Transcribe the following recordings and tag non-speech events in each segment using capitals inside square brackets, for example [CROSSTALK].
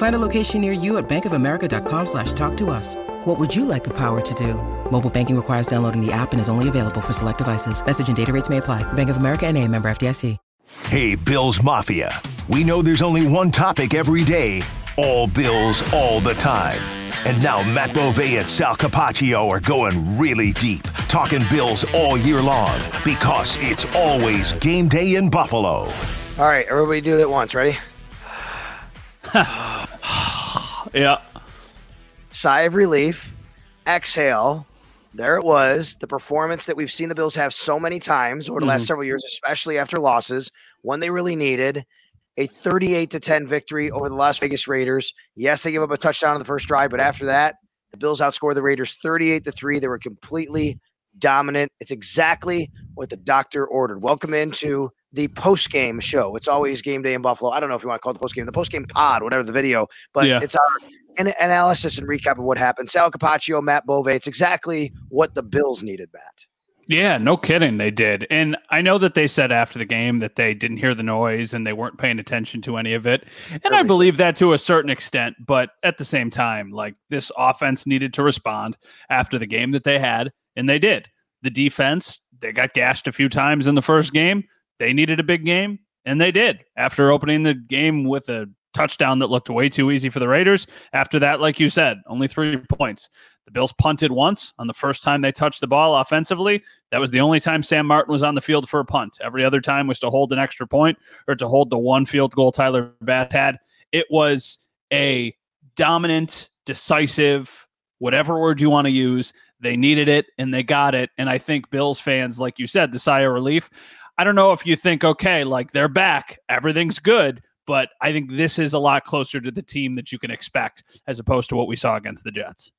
Find a location near you at bankofamerica.com slash talk to us. What would you like the power to do? Mobile banking requires downloading the app and is only available for select devices. Message and data rates may apply. Bank of America and a member FDIC. Hey, Bills Mafia. We know there's only one topic every day. All Bills, all the time. And now Matt Bove and Sal Capaccio are going really deep, talking Bills all year long because it's always game day in Buffalo. All right, everybody do it at once. Ready? [SIGHS] [SIGHS] [SIGHS] Yeah. Sigh of relief. Exhale. There it was. The performance that we've seen the Bills have so many times over the last mm-hmm. several years, especially after losses, when they really needed a 38 to 10 victory over the Las Vegas Raiders. Yes, they gave up a touchdown on the first drive, but after that, the Bills outscored the Raiders 38 to 3. They were completely dominant. It's exactly what the doctor ordered. Welcome into the post game show. It's always game day in Buffalo. I don't know if you want to call it the post game, the post game pod, whatever the video, but Yeah. it's our an- analysis and recap of what happened. Sal Capaccio, Matt Bove. It's exactly what the Bills needed, Matt. Yeah, no kidding. They did. And I know that they said after the game that they didn't hear the noise and they weren't paying attention to any of it. And I believe that to a certain extent. But at the same time, like this offense needed to respond after the game that they had, and they did. The defense, they got gashed a few times in the first game. They needed a big game, and they did after opening the game with a touchdown that looked way too easy for the Raiders. After that, like you said, only three points. The Bills punted once on the first time they touched the ball offensively. That was the only time Sam Martin was on the field for a punt. Every other time was to hold an extra point or to hold the one field goal Tyler Bass had. It was a dominant, decisive, whatever word you want to use. They needed it and they got it. And I think Bills fans, like you said, the sigh of relief. I don't know if you think, okay, like they're back, everything's good, but I think this is a lot closer to the team that you can expect as opposed to what we saw against the Jets.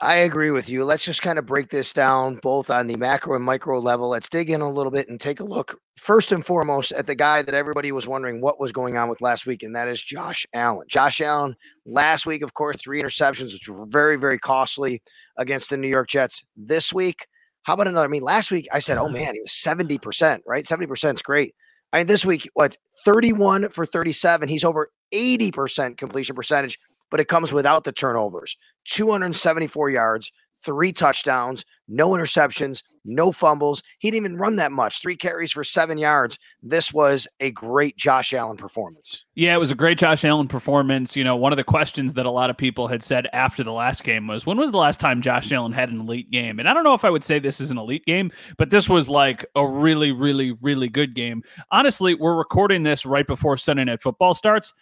I agree with you. Let's just kind of break this down both on the macro and micro level. Let's dig in a little bit and take a look first and foremost at the guy that everybody was wondering what was going on with last week, and that is Josh Allen. Josh Allen, last week, of course, three interceptions, which were very, very costly against the New York Jets. This week, how about another? I mean, last week I said, oh uh-huh. man, he was 70%, right? 70% is great. I mean, this week, what, 31 for 37? He's over 80% completion percentage, but it comes without the turnovers. 274 yards, three touchdowns, no interceptions, no fumbles. He didn't even run that much. Three carries for seven yards. This was a great Josh Allen performance. Yeah, it was a great Josh Allen performance. You know, one of the questions that a lot of people had said after the last game was when was the last time Josh Allen had an elite game? And I don't know if I would say this is an elite game, but this was like a really, really, really good game. Honestly, we're recording this right before Sunday Night Football starts.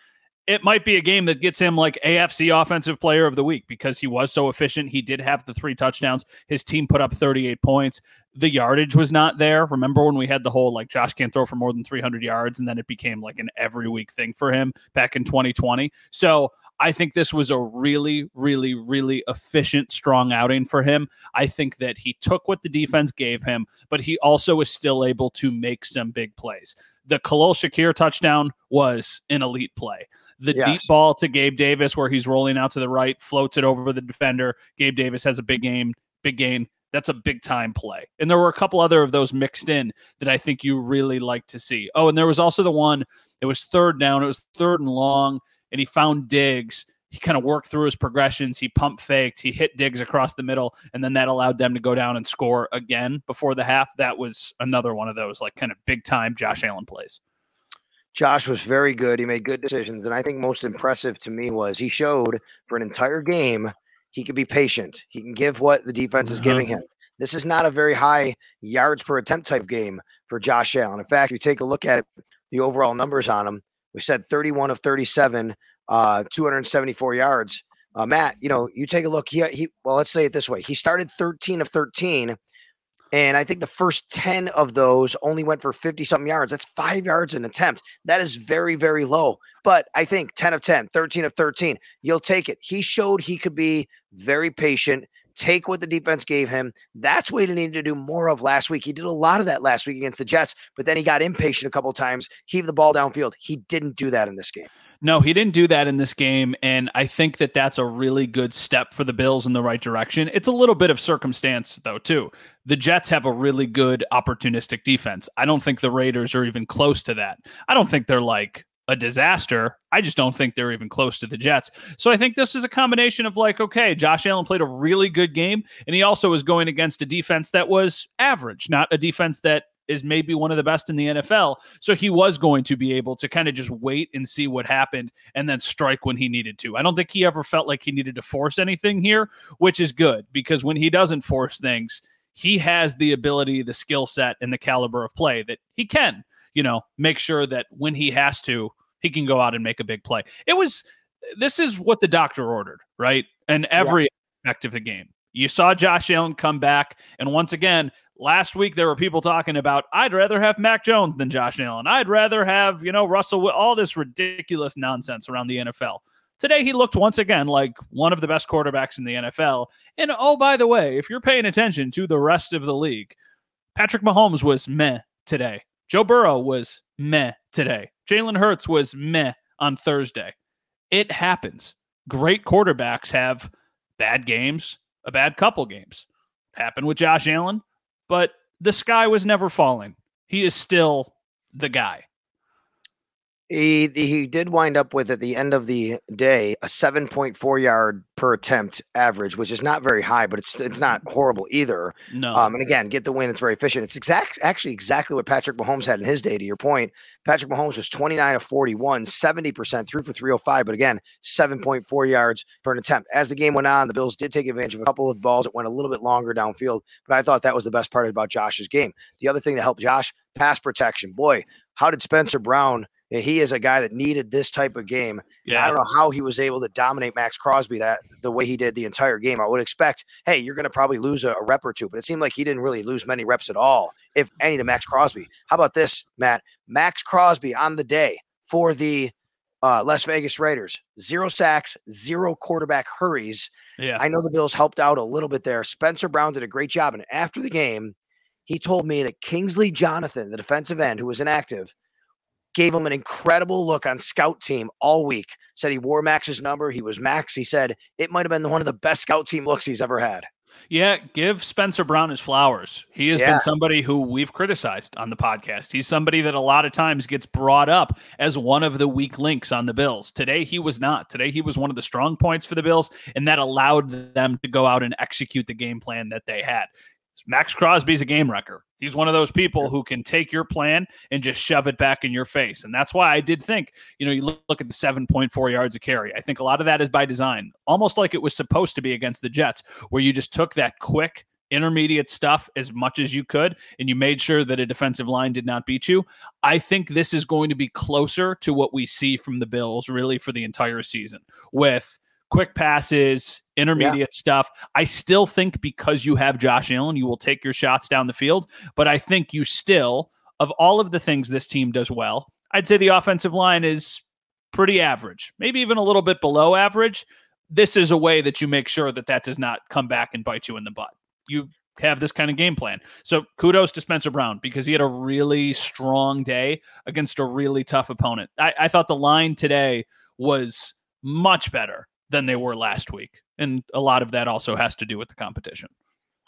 It might be a game that gets him like AFC Offensive Player of the Week because he was so efficient. He did have the three touchdowns. His team put up 38 points. The yardage was not there. Remember when we had the whole like Josh can't throw for more than 300 yards, and then it became like an every week thing for him back in 2020. So I think this was a really, really, really efficient, strong outing for him. I think that he took what the defense gave him, but he also is still able to make some big plays. The Khalil Shakir touchdown was an elite play. The Yes. deep ball to Gabe Davis, where he's rolling out to the right, floats it over the defender. Gabe Davis has a big game, big gain. That's a big time play. And there were a couple other of those mixed in that I think you really like to see. Oh, and there was also the one, it was third down, it was third and long, and he found Diggs he kind of worked through his progressions. He pump faked, he hit Diggs across the middle, and then that allowed them to go down and score again before the half. That was another one of those like kind of big time Josh Allen plays. Josh was very good. He made good decisions. And I think most impressive to me was he showed for an entire game he can be patient. He can give what the defense is giving uh-huh. him. This is not a very high yards per attempt type game for Josh Allen. In fact, if you take a look at it, the overall numbers on him, we said 31 of 37, uh, 274 yards. Uh, Matt, you know, you take a look. He, he, well, let's say it this way: he started 13 of 13, and I think the first 10 of those only went for 50 something yards. That's five yards an attempt. That is very, very low. But I think 10 of 10, 13 of 13, you'll take it. He showed he could be very patient take what the defense gave him. That's what he needed to do more of last week. He did a lot of that last week against the Jets, but then he got impatient a couple times, heaved the ball downfield. He didn't do that in this game. No, he didn't do that in this game. And I think that that's a really good step for the Bills in the right direction. It's a little bit of circumstance, though, too. The Jets have a really good opportunistic defense. I don't think the Raiders are even close to that. I don't think they're like a disaster. I just don't think they're even close to the Jets. So I think this is a combination of like, okay, Josh Allen played a really good game, and he also was going against a defense that was average, not a defense that is maybe one of the best in the NFL. So he was going to be able to kind of just wait and see what happened and then strike when he needed to. I don't think he ever felt like he needed to force anything here, which is good because when he doesn't force things, he has the ability, the skill set, and the caliber of play that he can, you know, make sure that when he has to, he can go out and make a big play. It was this is what the doctor ordered, right? And every yeah. aspect of the game. You saw Josh Allen come back, and once again, last week there were people talking about I'd rather have Mac Jones than Josh Allen. I'd rather have you know Russell. With all this ridiculous nonsense around the NFL. Today he looked once again like one of the best quarterbacks in the NFL. And oh, by the way, if you're paying attention to the rest of the league, Patrick Mahomes was meh today. Joe Burrow was meh today. Jalen Hurts was meh on Thursday. It happens. Great quarterbacks have bad games, a bad couple games. Happened with Josh Allen, but the sky was never falling. He is still the guy. He he did wind up with at the end of the day a 7.4 yard per attempt average, which is not very high, but it's it's not horrible either. No. Um, and again, get the win. It's very efficient. It's exact actually exactly what Patrick Mahomes had in his day. To your point, Patrick Mahomes was 29 of 41, 70 percent, threw for 305, but again, 7.4 yards per attempt. As the game went on, the Bills did take advantage of a couple of balls that went a little bit longer downfield, but I thought that was the best part about Josh's game. The other thing that helped Josh, pass protection. Boy, how did Spencer Brown? He is a guy that needed this type of game. Yeah. I don't know how he was able to dominate Maxx Crosby that the way he did the entire game. I would expect, hey, you're going to probably lose a, a, rep or two, but it seemed like he didn't really lose many reps at all, if any, to Maxx Crosby. How about this, Matt? Maxx Crosby on the day for the uh, Las Vegas Raiders, zero sacks, zero quarterback hurries. Yeah. I know the Bills helped out a little bit there. Spencer Brown did a great job. And after the game, he told me that Kingsley Jonathan, the defensive end who was inactive, gave him an incredible look on scout team all week. Said he wore Max's number. He was Max. He said it might have been one of the best scout team looks he's ever had. Yeah, give Spencer Brown his flowers. He has yeah. been somebody who we've criticized on the podcast. He's somebody that a lot of times gets brought up as one of the weak links on the Bills. Today, he was not. Today, he was one of the strong points for the Bills, and that allowed them to go out and execute the game plan that they had. Maxx Crosby's a game wrecker. He's one of those people who can take your plan and just shove it back in your face. And that's why I did think, you know, you look, look at the 7.4 yards of carry. I think a lot of that is by design, almost like it was supposed to be against the Jets, where you just took that quick intermediate stuff as much as you could and you made sure that a defensive line did not beat you. I think this is going to be closer to what we see from the Bills really for the entire season with quick passes, intermediate yeah. stuff. I still think because you have Josh Allen, you will take your shots down the field. But I think you still, of all of the things this team does well, I'd say the offensive line is pretty average, maybe even a little bit below average. This is a way that you make sure that that does not come back and bite you in the butt. You have this kind of game plan. So kudos to Spencer Brown because he had a really strong day against a really tough opponent. I, I thought the line today was much better than they were last week. And a lot of that also has to do with the competition.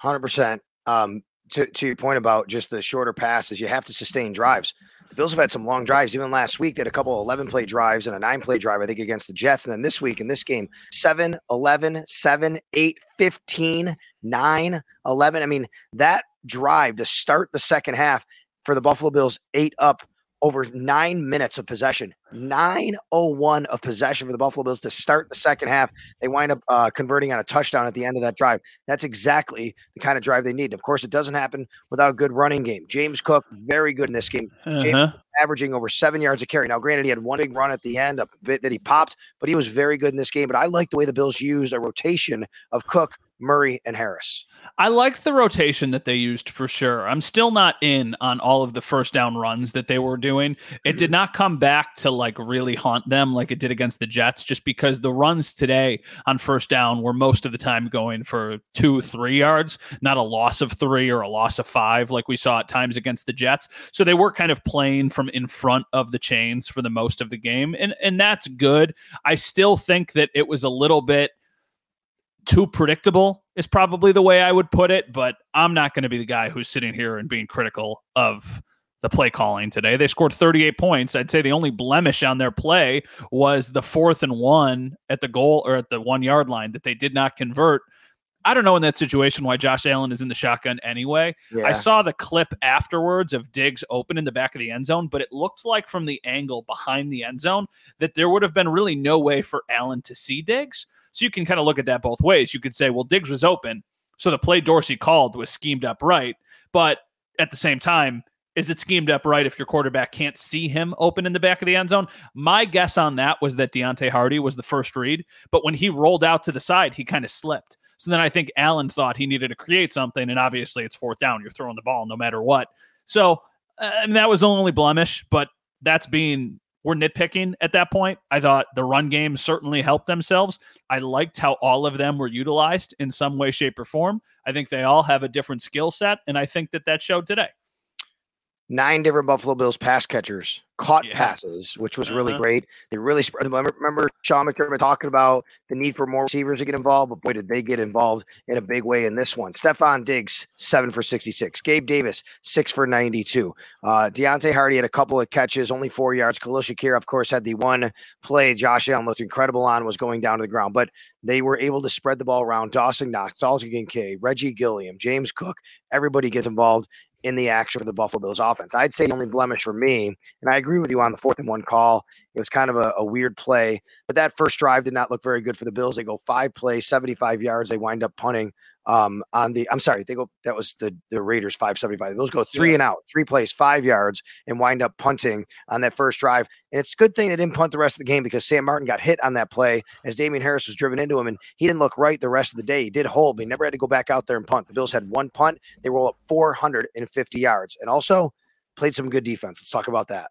100%. Um, to, to your point about just the shorter passes, you have to sustain drives. The Bills have had some long drives. Even last week, they had a couple of 11 play drives and a nine play drive, I think, against the Jets. And then this week in this game, 7, 11, 7, 8, 15, 9, 11. I mean, that drive to start the second half for the Buffalo Bills, eight up over nine minutes of possession. 901 of possession for the Buffalo Bills to start the second half. They wind up uh, converting on a touchdown at the end of that drive. That's exactly the kind of drive they need. Of course, it doesn't happen without a good running game. James Cook, very good in this game. Uh-huh. James averaging over seven yards a carry. Now, granted, he had one big run at the end, a bit that he popped, but he was very good in this game. But I like the way the Bills used a rotation of Cook, Murray, and Harris. I liked the rotation that they used for sure. I'm still not in on all of the first down runs that they were doing. It mm-hmm. did not come back to like really haunt them like it did against the Jets, just because the runs today on first down were most of the time going for two, three yards, not a loss of three or a loss of five like we saw at times against the Jets. So they were kind of playing from in front of the chains for the most of the game. And and that's good. I still think that it was a little bit too predictable is probably the way I would put it, but I'm not going to be the guy who's sitting here and being critical of the play calling today. They scored 38 points. I'd say the only blemish on their play was the fourth and one at the goal or at the one yard line that they did not convert. I don't know in that situation why Josh Allen is in the shotgun anyway. Yeah. I saw the clip afterwards of Diggs open in the back of the end zone, but it looked like from the angle behind the end zone that there would have been really no way for Allen to see Diggs. So you can kind of look at that both ways. You could say, well, Diggs was open. So the play Dorsey called was schemed up right. But at the same time, is it schemed up right if your quarterback can't see him open in the back of the end zone? My guess on that was that Deonte Harty was the first read, but when he rolled out to the side, he kind of slipped. So then I think Allen thought he needed to create something, and obviously it's fourth down. You're throwing the ball no matter what. So uh, and that was the only blemish, but that's being we're nitpicking at that point. I thought the run game certainly helped themselves. I liked how all of them were utilized in some way, shape, or form. I think they all have a different skill set, and I think that that showed today nine different Buffalo Bills pass catchers caught yeah. passes, which was uh-huh. really great. They really spread. Remember, remember Sean McDermott talking about the need for more receivers to get involved, but boy, did they get involved in a big way in this one. Stefon Diggs, seven for 66. Gabe Davis, six for 92. Uh, Deonte Harty had a couple of catches, only four yards. Khalil Shakir, of course, had the one play Josh Allen looked incredible on, was going down to the ground, but they were able to spread the ball around. Dawson Knox, Dalton Kincaid, Reggie Gilliam, James Cook, everybody gets involved in the action for the Buffalo Bills offense. I'd say the only blemish for me, and I agree with you on the fourth and one call. It was kind of a, a, weird play, but that first drive did not look very good for the Bills. They go five plays, 75 yards. They wind up punting um, on the I'm sorry, they go that was the the Raiders 575. The Bills go three yeah. and out, three plays, five yards, and wind up punting on that first drive. And it's a good thing they didn't punt the rest of the game because Sam Martin got hit on that play as Damien Harris was driven into him, and he didn't look right the rest of the day. He did hold, but he never had to go back out there and punt. The Bills had one punt, they roll up 450 yards, and also played some good defense. Let's talk about that.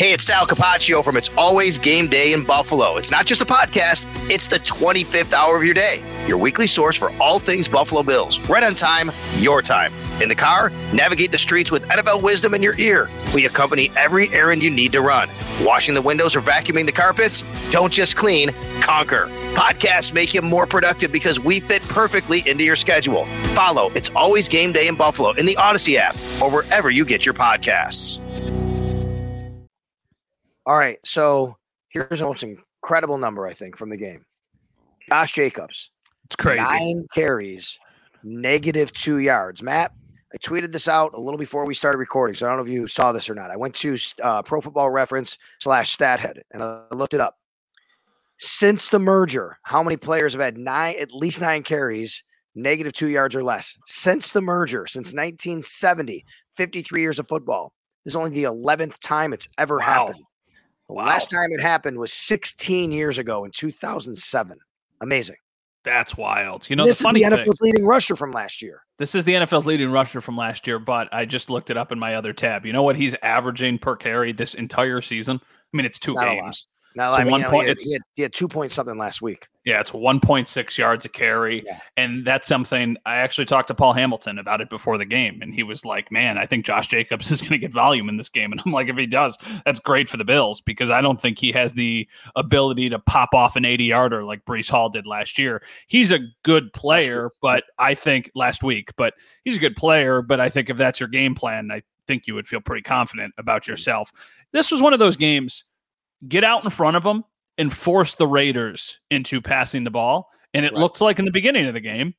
Hey, it's Sal Capaccio from It's Always Game Day in Buffalo. It's not just a podcast, it's the 25th hour of your day. Your weekly source for all things Buffalo Bills. Right on time, your time. In the car, navigate the streets with NFL wisdom in your ear. We accompany every errand you need to run. Washing the windows or vacuuming the carpets? Don't just clean, conquer. Podcasts make you more productive because we fit perfectly into your schedule. Follow It's Always Game Day in Buffalo in the Audacy app or wherever you get your podcasts. All right. So here's the most incredible number, I think, from the game. Josh Jacobs. It's crazy. Nine carries negative two yards. Matt, I tweeted this out a little before we started recording, so I don't know if you saw this or not. I went to uh, Pro Football Reference slash StatHead and I looked it up. Since the merger, how many players have had nine, at least nine carries, negative two yards or less? Since the merger, since 1970, 53 years of football. This is only the 11th time it's ever Wow. happened. The Wow. last time it happened was 16 years ago in 2007. Amazing. That's wild. You know, this the funny is the thing, NFL's leading rusher from last year. this is the NFL's leading rusher from last year, but I just looked it up in my other tab. You know what he's averaging per carry this entire season? I mean, it's two Not games. Now, So I mean, one you know, point- he, had, he, had, two point something last week. Yeah, it's 1.6 yards a carry. Yeah. And that's something I actually talked to Paul Hamilton about it before the game. And he was like, man, I think Josh Jacobs [LAUGHS] is going to get volume in this game. And I'm like, if he does, that's great for the Bills because I don't think he has the ability to pop off an 80 yarder like Breece Hall did last year. He's a good player, but I think last week, but he's a good player. But I think if that's your game plan, I think you would feel pretty confident about yourself. This was one of those games, get out in front of them and force the Raiders into passing the ball. And it Right. looked like in the beginning of the game,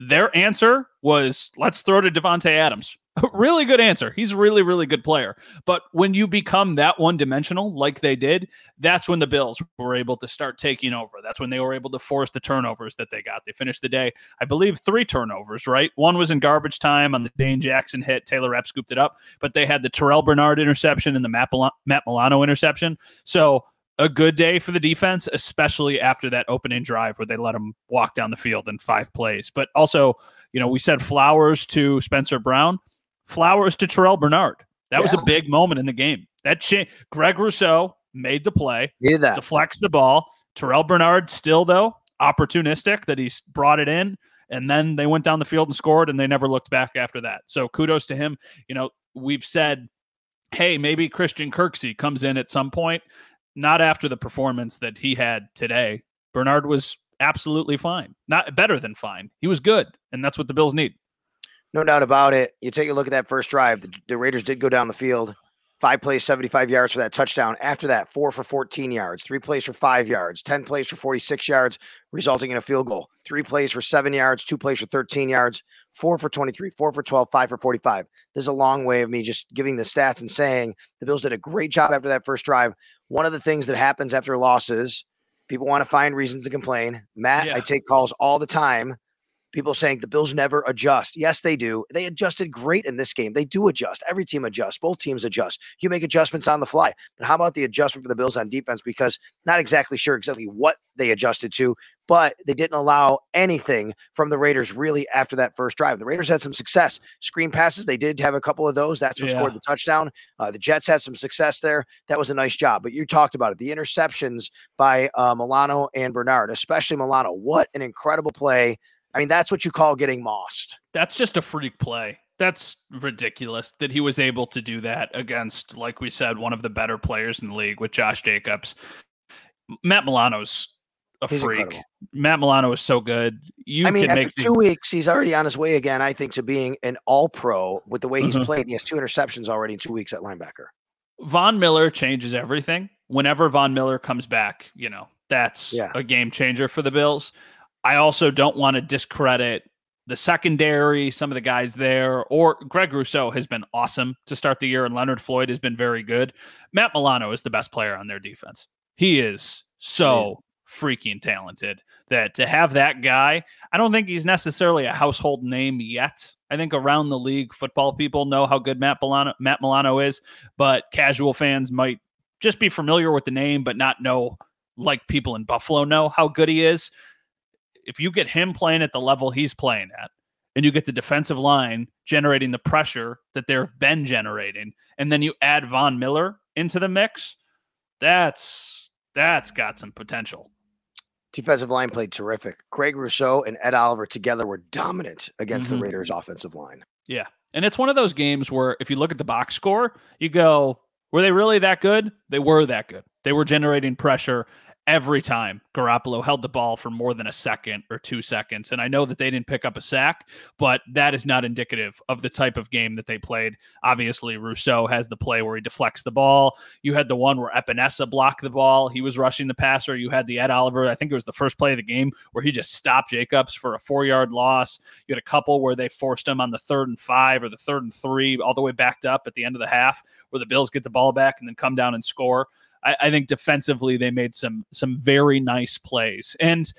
their answer was let's throw to Davante Adams. [LAUGHS] really good answer. He's a really, really good player. But when you become that one dimensional like they did, that's when the Bills were able to start taking over. That's when they were able to force the turnovers that they got. They finished the day, I believe, three turnovers, right? One was in garbage time on the Dane Jackson hit. Taylor Rapp scooped it up, but they had the Terrel Bernard interception and the Matt, Mil- Matt Milano interception. So a good day for the defense, especially after that opening drive where they let them walk down the field in five plays. But also, you know, we said flowers to Spencer Brown, flowers to Terrel Bernard. That was a big moment in the game. That cha- Greg Rousseau made the play, that. deflects the ball. Terrel Bernard still though opportunistic that he brought it in, and then they went down the field and scored, and they never looked back after that. So kudos to him. You know, we've said, hey, maybe Christian Kirksey comes in at some point. Not after the performance that he had today. Bernard was absolutely fine, not better than fine. He was good, and that's what the Bills need. No doubt about it. You take a look at that first drive. The, the Raiders did go down the field. Five plays, 75 yards for that touchdown. After that, four for 14 yards, three plays for five yards, 10 plays for 46 yards, resulting in a field goal. Three plays for seven yards, two plays for 13 yards, four for 23, four for 12, five for 45. This is a long way of me just giving the stats and saying the Bills did a great job after that first drive. One of the things that happens after losses, people want to find reasons to complain. Matt, I take calls all the time people saying the Bills never adjust. Yes, they do. They adjusted great in this game. They do adjust. Every team adjusts. Both teams adjust. You make adjustments on the fly. But how about the adjustment for the Bills on defense? Because not exactly sure exactly what they adjusted to, but they didn't allow anything from the Raiders really after that first drive. The Raiders had some success. Screen passes, they did have a couple of those. That's what Yeah. scored the touchdown. Uh, the Jets had some success there. That was a nice job. But you talked about it. The interceptions by uh, Milano and Bernard, especially Milano. What an incredible play. I mean, that's what you call getting mossed. That's just a freak play. That's ridiculous that he was able to do that against, like we said, one of the better players in the league with Josh Jacobs. Matt Milano's a He's freak. incredible. Matt Milano is so good. You I mean, can after make the- two weeks, he's already on his way again, I think, to being an all pro with the way he's Mhm. played. He has two interceptions already in two weeks at linebacker. Von Miller changes everything. Whenever Von Miller comes back, you know, that's Yeah. a game changer for the Bills. I also don't want to discredit the secondary, some of the guys there, or Greg Rousseau has been awesome to start the year, and Leonard Floyd has been very good. Matt Milano is the best player on their defense. He is so freaking talented that to have that guy, I don't think he's necessarily a household name yet. I think around the league, football people know how good Matt Milano, Matt Milano is, but casual fans might just be familiar with the name, but not know, like people in Buffalo know how good he is. If you get him playing at the level he's playing at, and you get the defensive line generating the pressure that they've been generating, and then you add Von Miller into the mix, that's that's got some potential. Defensive line played terrific. Greg Rousseau and Ed Oliver together were dominant against Mhm. the Raiders' offensive line. Yeah. And it's one of those games where if you look at the box score, you go, were they really that good? They were that good. They were generating pressure every time Garoppolo held the ball for more than a second or two seconds. And I know that they didn't pick up a sack, but that is not indicative of the type of game that they played. Obviously, Rousseau has the play where he deflects the ball. You had the one where Epenesa blocked the ball. He was rushing the passer. You had the Ed Oliver, I think it was the first play of the game where he just stopped Jacobs for a four yard loss. You had a couple where they forced him on the third and five or the third and three, all the way backed up at the end of the half, where the Bills get the ball back and then come down and score. I, I think defensively they made some some very nice plays. And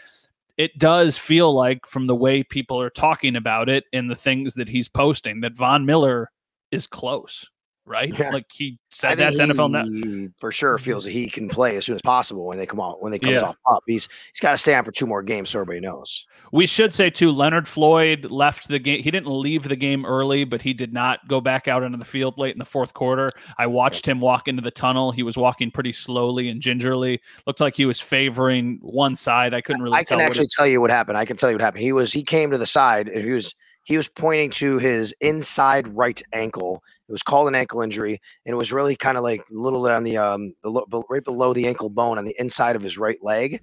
it does feel like from the way people are talking about it and the things that he's posting that Von Miller is close right? Yeah. Like he said that NFL. He for sure feels that he can play as soon as possible when they come out when they comes Yeah. off PUP. He's he's got to stay on for two more games, so everybody knows. We should say too, Leonard Floyd left the game. He didn't leave the game early, but he did not go back out into the field late in the fourth quarter. I watched him walk into the tunnel. He was walking pretty slowly and gingerly. Looked like he was favoring one side. I couldn't really I tell. can actually it- tell you what happened. I can tell you what happened. He was he came to the side and he was he was pointing to his inside right ankle. It was called an ankle injury, and it was really kind of like a little on the um the lo- right below the ankle bone on the inside of his right leg.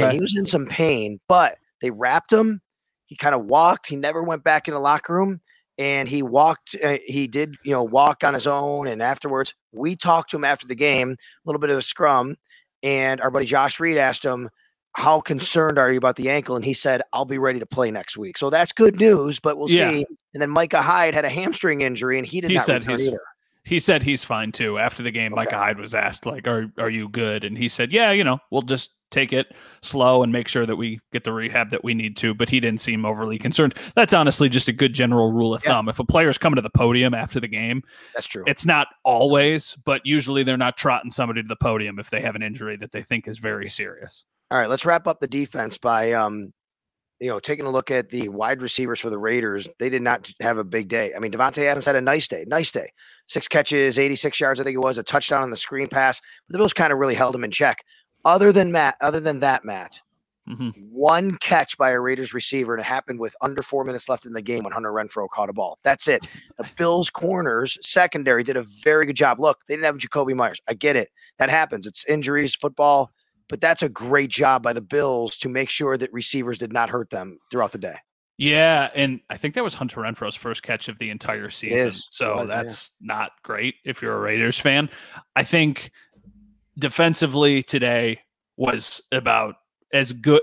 And he was in some pain, but they wrapped him. He kind of walked. He never went back in the locker room. And he walked, uh, he did, you know, walk on his own. And afterwards, we talked to him after the game, a little bit of a scrum. And our buddy Josh Reed asked him, How concerned are you about the ankle? And he said, I'll be ready to play next week. So that's good news, but we'll Yeah. see. And then Micah Hyde had a hamstring injury and he did He not return either. he said he's fine too. After the game, Micah Hyde was asked, like, "Are are you good?" And he said, "Yeah, you know, we'll just take it slow and make sure that we get the rehab that we need to." But he didn't seem overly concerned. That's honestly just a good general rule of Yeah. thumb. If a player's coming to the podium after the game, That's true. it's not always, but usually they're not trotting somebody to the podium if they have an injury that they think is very serious. All right, let's wrap up the defense by um, you know, taking a look at the wide receivers for the Raiders. They did not have a big day. I mean, Davante Adams had a nice day, nice day. Six catches, 86 yards, I think it was, a touchdown on the screen pass. But the Bills kind of really held him in check. Other than Matt, other than that, Matt, hmm one catch by a Raiders receiver, and it happened with under four minutes left in the game when Hunter Renfrow caught a ball. That's it. The [LAUGHS] Bills' corners secondary did a very good job. Look, they didn't have Jakobi Meyers. I get it. That happens. It's injuries, football, but that's a great job by the Bills to make sure that receivers did not hurt them throughout the day. Yeah, and I think that was Hunter Renfrow's first catch of the entire season. So was, yeah. that's not great if you're a Raiders fan. I think defensively today was about as good.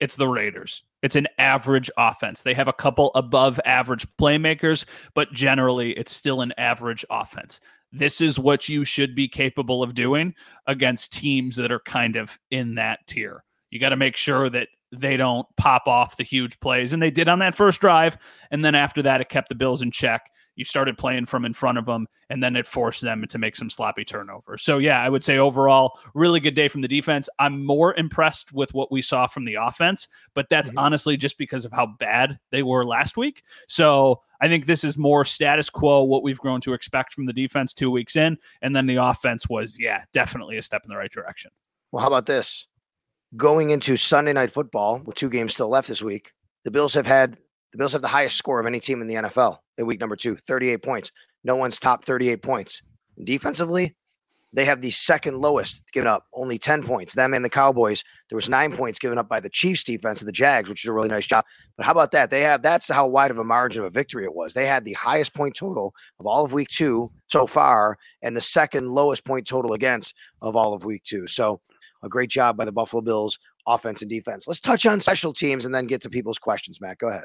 It's the Raiders. It's an average offense. They have a couple above average playmakers, but generally it's still an average offense. This is what you should be capable of doing against teams that are kind of in that tier. You got to make sure that they don't pop off the huge plays. And they did on that first drive. And then after that, it kept the Bills in check. You started playing from in front of them, and then it forced them to make some sloppy turnovers. So, yeah, I would say overall, really good day from the defense. I'm more impressed with what we saw from the offense, but that's Mhm. honestly just because of how bad they were last week. So, I think this is more status quo, what we've grown to expect from the defense two weeks in. And then the offense was, yeah, definitely a step in the right direction. Well, how about this? Going into Sunday night football with two games still left this week, the Bills have had the Bills have the highest score of any team in the NFL in week number two, 38 points. No one's top 38 points. Defensively, they have the second lowest given up, only 10 points. Them and the Cowboys, there was nine points given up by the Chiefs defense of the Jags, which is a really nice job. But how about that? They have that's how wide of a margin of a victory it was. They had the highest point total of all of week two so far, and the second lowest point total against of all of week two. So a great job by the Buffalo Bills offense and defense. Let's touch on special teams and then get to people's questions, Matt. Go ahead.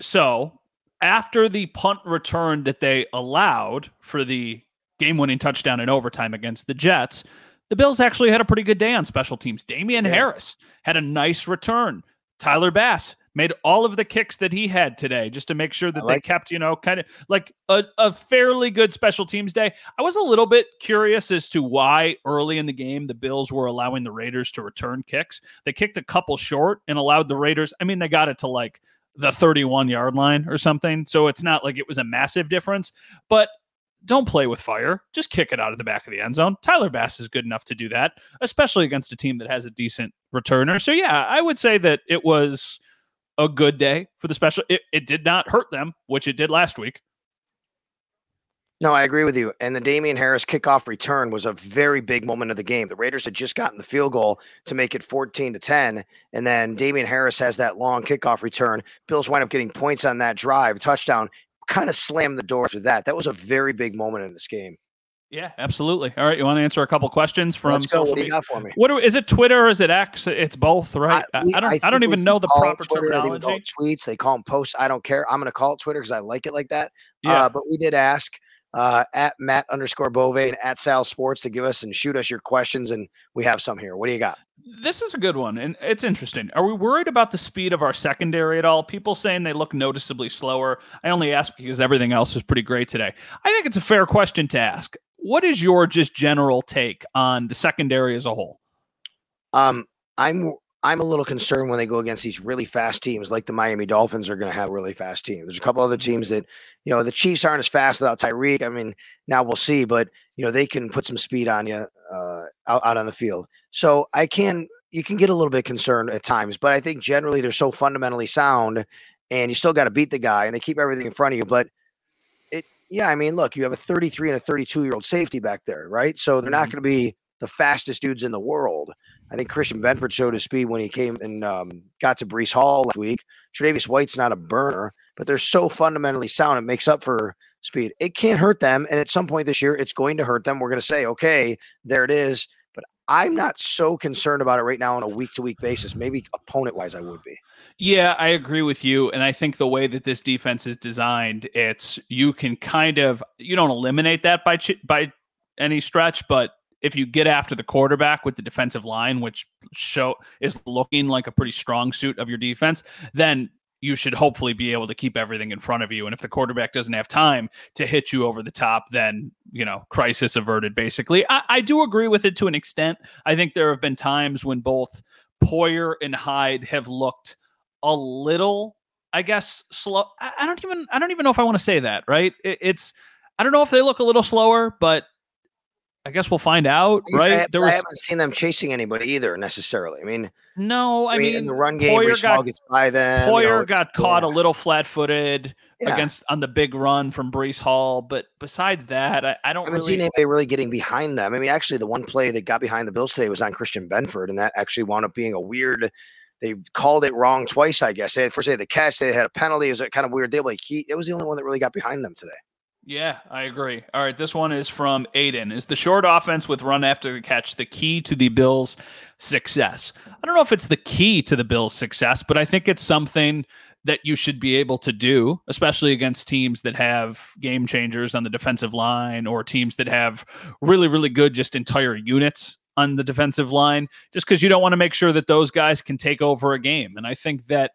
So after the punt return that they allowed for the game winning touchdown in overtime against the Jets, the Bills actually had a pretty good day on special teams. Damien Yeah. Harris had a nice return. Tyler Bass, made all of the kicks that he had today just to make sure that like they kept, you know, kind of like a, a fairly good special teams day. I was a little bit curious as to why early in the game the Bills were allowing the Raiders to return kicks. They kicked a couple short and allowed the Raiders, I mean, they got it to like the 31 yard line or something. So it's not like it was a massive difference, but don't play with fire. Just kick it out of the back of the end zone. Tyler Bass is good enough to do that, especially against a team that has a decent returner. So yeah, I would say that it was a good day for the special. It, it did not hurt them, which it did last week. No, I agree with you. And the Damien Harris kickoff return was a very big moment of the game. The Raiders had just gotten the field goal to make it 14 to 10. And then Damien Harris has that long kickoff return. Bills wind up getting points on that drive, touchdown, kind of slammed the door after that. That was a very big moment in this game. Yeah, absolutely. All right, you want to answer a couple questions from Let's go. What do you got for me? What do, is it? Twitter or is it X? It's both, right? I, we- I don't. I, think don't even know the proper Twitter. I think we call terminology. it tweets. They call them posts. I don't care. I'm going to call it Twitter because I like it like that. Yeah. Uh, but we did ask uh, at Matt underscore Bove and at Sal Sports to give us and shoot us your questions, and we have some here. What do you got? This is a good one, and it's interesting. Are we worried about the speed of our secondary at all? People saying they look noticeably slower. I only ask because everything else was pretty great today. I think it's a fair question to ask. What is your just general take on the secondary as a whole? Um, I'm I'm a little concerned when they go against these really fast teams, like the Miami Dolphins are going to have a really fast team. There's a couple other teams that, you know, the Chiefs aren't as fast without Tyreek. I mean, now we'll see, but you know they can put some speed on you uh, out out on the field. So I can you can get a little bit concerned at times, but I think generally they're so fundamentally sound, and you still got to beat the guy, and they keep everything in front of you. But it, yeah, I mean, look, you have a 33 and a 32 year old safety back there, right? So they're not Mhm. going to be the fastest dudes in the world. I think Christian Benford showed his speed when he came and um, got to Breece Hall last week. Tre'Davious White's not a burner, but they're so fundamentally sound. It makes up for speed. It can't hurt them, and at some point this year, it's going to hurt them. We're going to say, okay, there it is. But I'm not so concerned about it right now on a week to week basis. Maybe opponent wise, I would be. Yeah, I agree with you. And I think the way that this defense is designed, it's you can kind of you don't eliminate that by by any stretch, but if you get after the quarterback with the defensive line, which show is looking like a pretty strong suit of your defense, then you should hopefully be able to keep everything in front of you. And if the quarterback doesn't have time to hit you over the top, then you know crisis averted. Basically, I, I do agree with it to an extent. I think there have been times when both Poyer and Hyde have looked a little, I guess, slow. I, I don't even I don't even know if I want to say that, right? It, it's I don't know if they look a little slower, but I guess we'll find out, I, right? have, I haven't seen them chasing anybody either necessarily. I mean, no, I, I mean, in the run game, Poyer Breece Hall got gets by them. you Poyer know, got caught yeah. a little flat-footed Yeah. against on the big run from Breece Hall, but besides that, I, I don't I haven't really. seen anybody really getting behind them. I mean, actually, the one play that got behind the Bills today was on Christian Benford, and that actually wound up being a weird. They called it wrong twice, I guess. They had, first they had the catch, they had a penalty. It was a kind of weird deal. Like he, it was the only one that really got behind them today. Yeah, I agree. All right, this one is from Aiden. Is the short offense with run after the catch the key to the Bills' success? I don't know if it's the key to the Bills' success, but I think it's something that you should be able to do, especially against teams that have game changers on the defensive line or teams that have really, really good just entire units on the defensive line, just because you don't want to make sure that those guys can take over a game. And I think that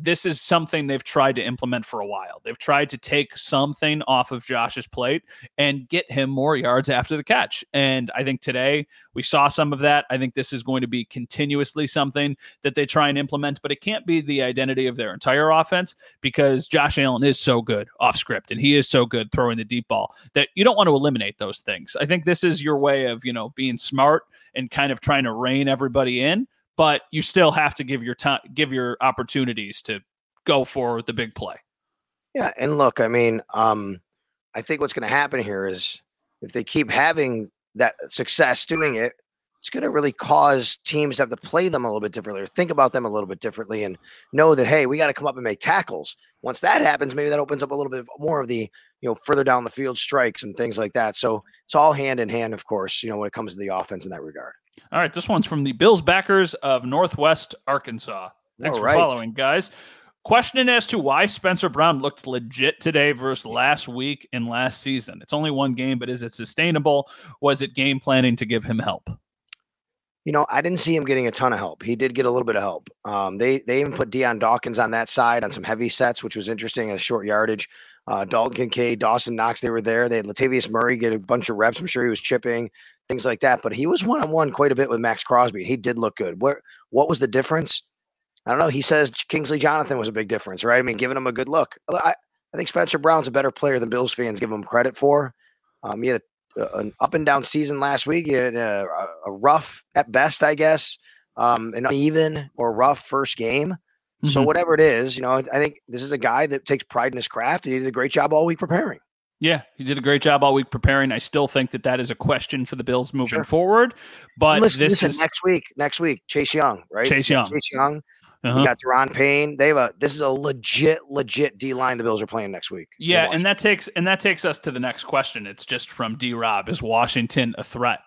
this is something they've tried to implement for a while. They've tried to take something off of Josh's plate and get him more yards after the catch. And I think today we saw some of that. I think this is going to be continuously something that they try and implement, but it can't be the identity of their entire offense because Josh Allen is so good off script and he is so good throwing the deep ball that you don't want to eliminate those things. I think this is your way of, you know, being smart and kind of trying to rein everybody in but you still have to give your time give your opportunities to go for the big play Yeah, and look, I mean, um, I think what's going to happen here is if they keep having that success doing it, it's going to really cause teams to have to play them a little bit differently or think about them a little bit differently and know that hey, we got to come up and make tackles. Once that happens, maybe that opens up a little bit more of the you know further down the field strikes and things like that. So it's all hand in hand, of course. You know when it comes to the offense in that regard. All right this one's from the bills backers of northwest arkansas thanks All for following guys questioning as to why spencer brown looked legit today versus last week and last season it's only one game but is it sustainable was it game planning to give him help You know, I didn't see him getting a ton of help. He did get a little bit of help. Um, they they even put Dion Dawkins on that side on some heavy sets, which was interesting as short yardage. Uh, Dalton Kincaid, Dawson Knox, they were there. They had Latavius Murray get a bunch of reps. I'm sure he was chipping things like that. But he was one on one quite a bit with Maxx Crosby. He did look good. What what was the difference? I don't know. He says Kingsley Jonathan was a big difference, right? I mean, giving him a good look. I, I think Spencer Brown's a better player than Bills fans give him credit for. Um, he had a, an up and down season last week. He had a, a rough at best, I guess, um, an uneven or rough first game. Mm-hmm. So whatever it is, you know, I think this is a guy that takes pride in his craft, and he did a great job all week preparing. Yeah, he did a great job all week preparing. I still think that that is a question for the Bills moving sure. forward. But listen, this listen, is next week. Next week, Chase Young, right? Chase Young. Chase Young. Uh-huh. You got Daron Payne. They have a this is a legit, legit D line the Bills are playing next week. Yeah, and that takes and that takes us to the next question. It's just from D Rob. Is Washington a threat?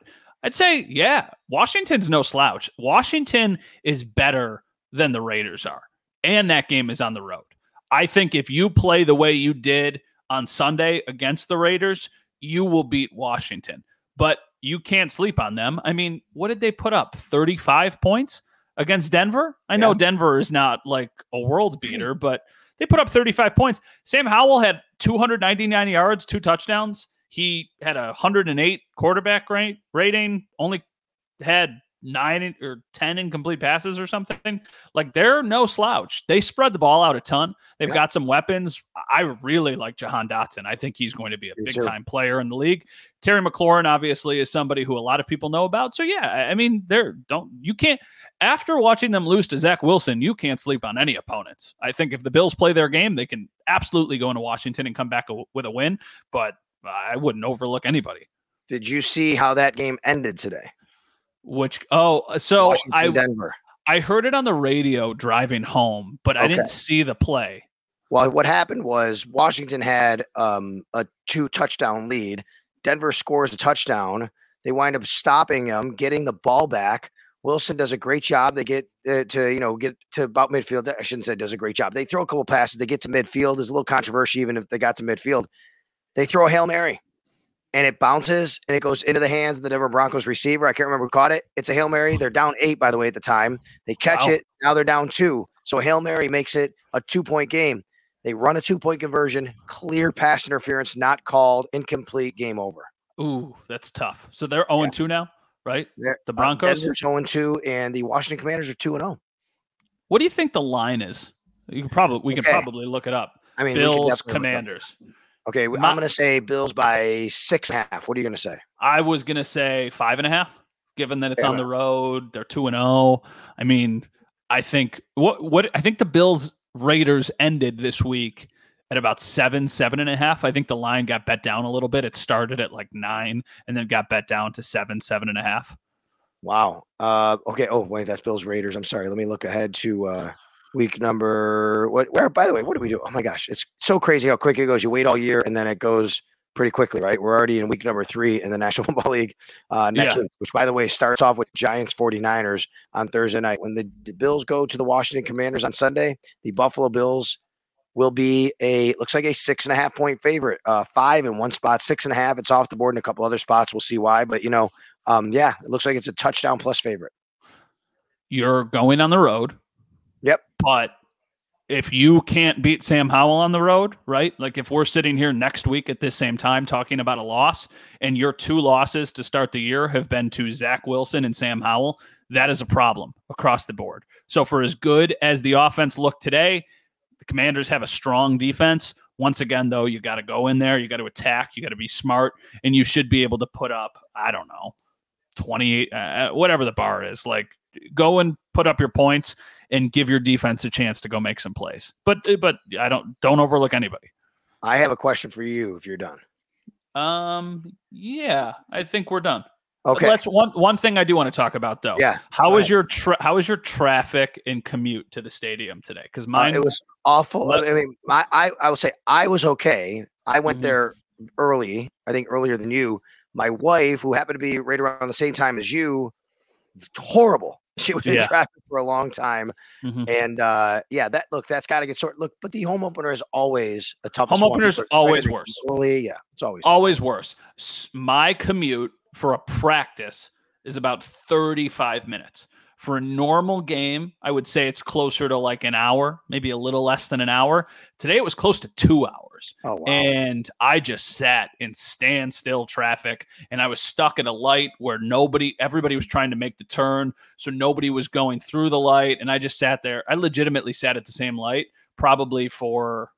I'd say, yeah. Washington's no slouch. Washington is better than the Raiders are. And that game is on the road. I think if you play the way you did on Sunday against the Raiders, you will beat Washington. But you can't sleep on them. I mean, what did they put up? 35 points? against Denver. I know Denver is not like a world [CLEARS THROAT] beater, but they put up 35 points. Sam Howell had 299 yards, two touchdowns. He had a 108 quarterback rate rating, only had nine or 10 incomplete passes or something. Like they're no slouch. They spread the ball out a ton. They've yeah. got some weapons. I really like Jahan Dotson. I think he's going to be a big time player in the league. Terry McLaurin obviously is somebody who a lot of people know about. So yeah, I mean, they're don't you can't after watching them lose to Zach Wilson, you can't sleep on any opponents. I think if the Bills play their game, they can absolutely go into Washington and come back a, with a win, but I wouldn't overlook anybody. Did you see how that game ended today? Which oh, uh, so Washington, I Denver. I heard it on the radio driving home, but I didn't see the play. Well, what happened was Washington had um, a two touchdown lead. Denver scores a touchdown. They wind up stopping them, getting the ball back. Wilson does a great job. They get uh, to you know get to about midfield. I shouldn't say does a great job. They throw a couple passes. They get to midfield. There's a little controversy even if they got to midfield. They throw a hail mary and it bounces and it goes into the hands of the Denver Broncos receiver. I can't remember who caught it. It's a Hail Mary. They're down eight, by the way, at the time. They catch wow. it. Now they're down two. So Hail Mary makes it a two point game. They run a two point conversion, clear pass interference, not called, incomplete, game over. Ooh, that's tough. So they're 0 yeah. 2 now, right? They're, the uh, Broncos? Denver's 0 2, and the Washington Commanders are 2 0. What do you think the line is? You can probably we okay. can probably look it up. I mean, Bills Commanders. Okay, My, I'm going to say Bills by six and a half. What are you going to say? I was going to say five and a half, given that it's on the road. They're two and zero. Oh. I mean, I think what what I think the Bills Raiders ended this week at about seven, seven and a half. I think the line got bet down a little bit. It started at like nine and then got bet down to seven, seven and a half. Wow. Uh, okay. Oh, wait, that's Bills Raiders. I'm sorry. Let me look ahead to uh, week number what where by the way what do we do? Oh my gosh it's so crazy how quick it goes. You wait all year and then it goes pretty quickly right? We're already in week number three in the [LAUGHS] national football league uh, next yeah. week which by the way starts off with giants 49ers on thursday night. When the, the bills go to the washington commanders on sunday the buffalo bills will be a looks like a six and a half point favorite uh five in one spot six and a half. It's off the board in a couple other spots. We'll see why but you know um yeah it looks like it's a touchdown plus favorite. You're going on the road Yep. But if you can't beat Sam Howell on the road, right? Like if we're sitting here next week at this same time talking about a loss, and your two losses to start the year have been to Zach Wilson and Sam Howell, that is a problem across the board. So for as good as the offense looked today, the Commanders have a strong defense. Once again, though, you got to go in there, you got to attack, you got to be smart, and you should be able to put up, I don't know, 28, uh, whatever the bar is. Like go and put up your points and give your defense a chance to go make some plays. But but I don't don't overlook anybody. I have a question for you if you're done. Um yeah, I think we're done. Okay. Let's one one thing I do want to talk about though. Yeah. How was your tra- how was your traffic and commute to the stadium today? Because mine uh, it was awful. Let, I mean, I, I I will say I was okay. I went mm-hmm. there early. I think earlier than you. My wife, who happened to be right around the same time as you, horrible. She was in yeah. traffic for a long time, mm-hmm. and uh, yeah, that look that's got to get sorted. Look, but the home opener is always a tough. Home openers always worse. yeah, it's always always worse. My commute for a practice is about 35 minutes. For a normal game, I would say it's closer to like an hour, maybe a little less than an hour. Today it was close to two hours. Oh, wow. And I just sat in standstill traffic and I was stuck at a light where nobody, everybody was trying to make the turn. So nobody was going through the light. And I just sat there. I legitimately sat at the same light probably for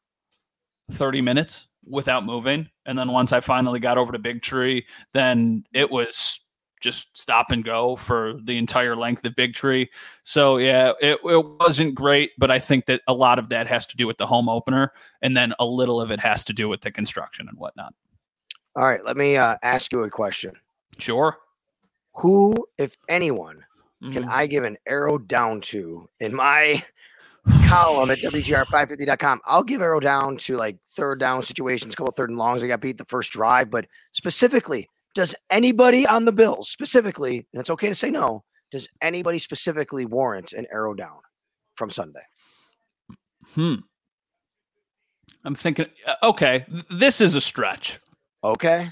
30 minutes without moving. And then once I finally got over to Big Tree, then it was just stop and go for the entire length of Big Tree. So yeah, it, it wasn't great, but I think that a lot of that has to do with the home opener, and then a little of it has to do with the construction and whatnot. All right, let me uh, ask you a question. Sure. Who, if anyone, can Mhm. I give an arrow down to in my [LAUGHS] column at WGR550.com? I'll give arrow down to like third down situations, couple third and longs. They got beat the first drive, but specifically, does anybody on the Bills specifically, and it's okay to say no, does anybody specifically warrant an arrow down from Sunday? Hmm. I'm thinking. uh, Okay, this is a stretch. Okay.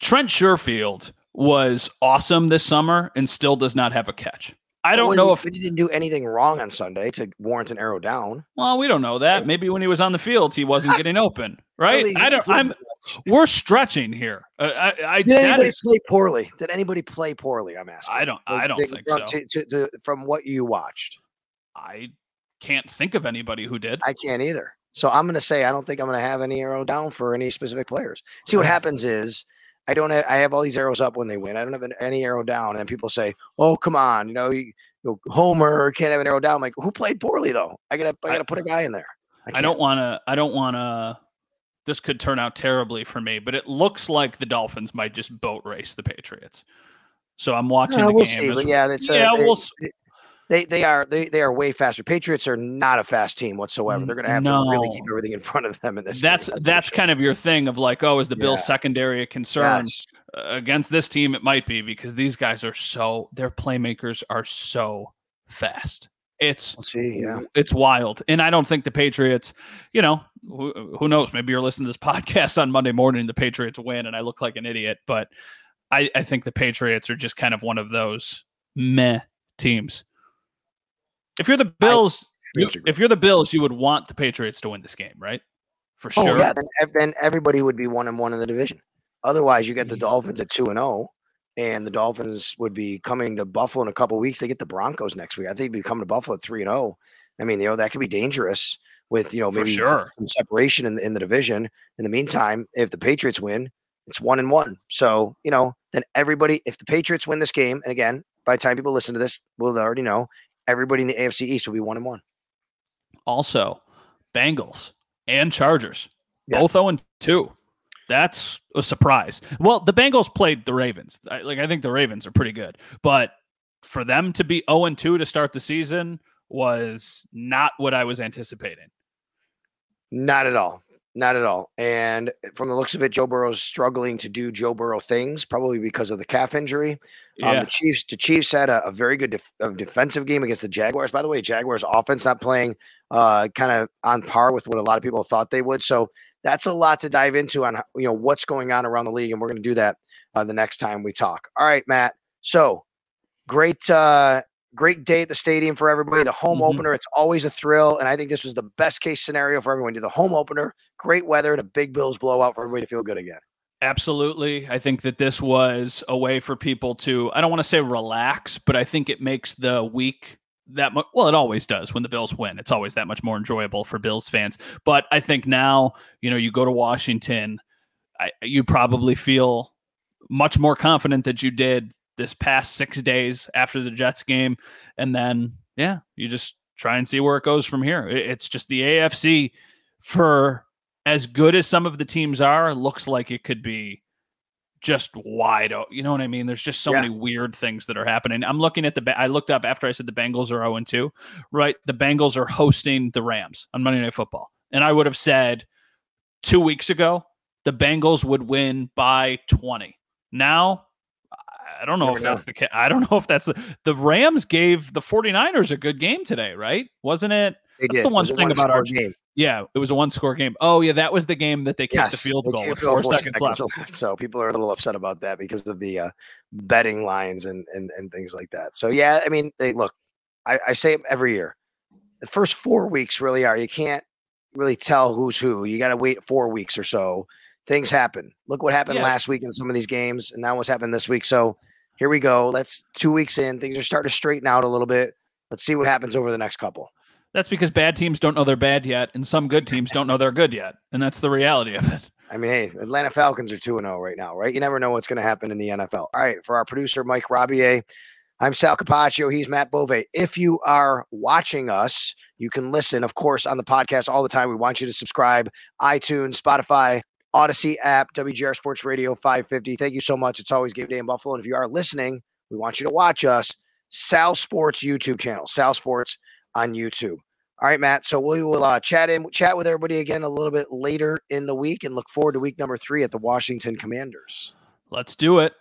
Trent Sherfield was awesome this summer and still does not have a catch. I don't know he- if he didn't do anything wrong on Sunday to warrant an arrow down. Well, we don't know that. Maybe when he was on the field, he wasn't [LAUGHS] getting open, right? Really, I don't. I'm. We're stretching here. Uh, I. I Did anybody is- play poorly? Did anybody play poorly? I'm asking. I don't. I don't they- think from, so. to- to- to- from what you watched, I can't think of anybody who did. I can't either. So I'm going to say I don't think I'm going to have any arrow down for any specific players. See what happens is I don't have I have all these arrows up when they win. I don't have an, any arrow down, and people say, "Oh, come on, you know, you, you know, Homer can't have an arrow down." I'm like, who played poorly though? I gotta I I- gotta put a guy in there. I can't. don't want to. I don't want to. This could turn out terribly for me, but it looks like the Dolphins might just boat race the Patriots. So I'm watching Uh, the we'll game. see, but yeah, it's yeah, they, we'll. s- they they are they they are way faster. Patriots are not a fast team whatsoever. They're going to have to really keep everything in [LAUGHS] front of them in this. game, That's that's kind of your thing of like, oh, is the Bills Yeah. secondary a concern? Against this team it might be because these guys are so their playmakers are so fast it's see. Yeah. it's wild and i don't think the patriots you know who, who knows maybe you're listening to this [LAUGHS] podcast on monday morning the patriots win and i look like an idiot but i i think the patriots are just kind of one of those meh teams if you're the bills you- if you're the bills you would want the patriots to win this game right for sure. Oh sure yeah. Then, then everybody would be one and one in the division. Otherwise, you get the Dolphins at two and zero, and the Dolphins would be coming to Buffalo in a couple weeks. They get the Broncos next week. I think they'd be coming to Buffalo at three and zero. I mean, you know, that could be dangerous with you know maybe sure some separation in the, in the division. In the meantime, if the Patriots win, it's one and one. So you know, then everybody, if the Patriots win this game, and again, by the time people listen to this, we'll already know everybody in the AFC East will be one and one. also Bengals and Chargers, both 0 2. That's a surprise. Well, the Bengals played the Ravens. I, like I think the Ravens are pretty good, but for them to be 0 and 2 to start the season was not what I was anticipating. Not at all. Not at all. And from the looks of it, Joe Burrow's struggling to do Joe Burrow things, probably because of the calf injury. Um, Yeah. the Chiefs, the Chiefs had a, a very good def- uh, defensive game against the Jaguars. By the way, Jaguars offense not playing uh, kind of on par with what a lot of people thought they would. So that's a lot to dive into on you know what's going on around the league, and we're going to do that uh, the next time we talk. All right, Matt. So great, uh, great day at the stadium for everybody. The home Mhm. opener, it's always a thrill, and I think this was the best case scenario for everyone. Do the home opener, great weather, and a big Bills blowout for everybody to feel good again. Absolutely. I think that this was a way for people to, I don't want to say relax, but I think it makes the week that much, well, it always does when the Bills win. It's always that much more enjoyable for Bills fans. But I think now, you know, you go to Washington, I, you probably feel much more confident that you did this past six days after the Jets game. And then, yeah, you just try and see where it goes from here. It's just the AFC for as good as some of the teams are, looks like it could be just wide open. You know what I mean? There's just so Yeah. many weird things that are happening. I'm looking at the. I looked up after I said the Bengals are 0 2. Right, the Bengals are hosting the Rams on Monday Night Football, and I would have said two weeks ago the Bengals would win by 20. Now. I don't know Never if that's the case. I don't know if that's the the Rams gave the 49ers a good game today, right? Wasn't it? They That's did. the one thing about our game. Yeah, it was a one score game. Oh yeah, that was the game that they kicked the field goal with field four goal [LAUGHS] seconds left. left. So people are a little upset about that because of the uh, betting lines and, and and things like that. So yeah, I mean, they look. I, I say it every year. The first four weeks really are. You can't really tell who's who. You got to wait four weeks or so. Things happen. Look what happened Yeah. last week in some of these games, and now what's happened this week. So here we go. Let's two weeks in. Things are starting to straighten out a little bit. Let's see what happens over the next couple. That's because bad teams don't know they're bad yet, and some good teams don't know they're good yet, and that's the reality of it. I mean, hey, Atlanta Falcons are 2 0 right now, right? You never know what's going to happen in the NFL. All right, for our producer, Mike Robier, I'm Sal Capaccio. He's Matt Bove. If you are watching us, you can listen, of course, on the podcast all the time. We want you to subscribe, iTunes, Spotify, Audacy app, WGR Sports Radio 550. Thank you so much. It's always game day in Buffalo. And if you are listening, we want you to watch us, Sal Sports YouTube channel, Sal Sports on YouTube. All right, Matt. So we will uh, chat in, chat with everybody again a little bit later in the week, and look forward to week number three at the Washington Commanders. Let's do it.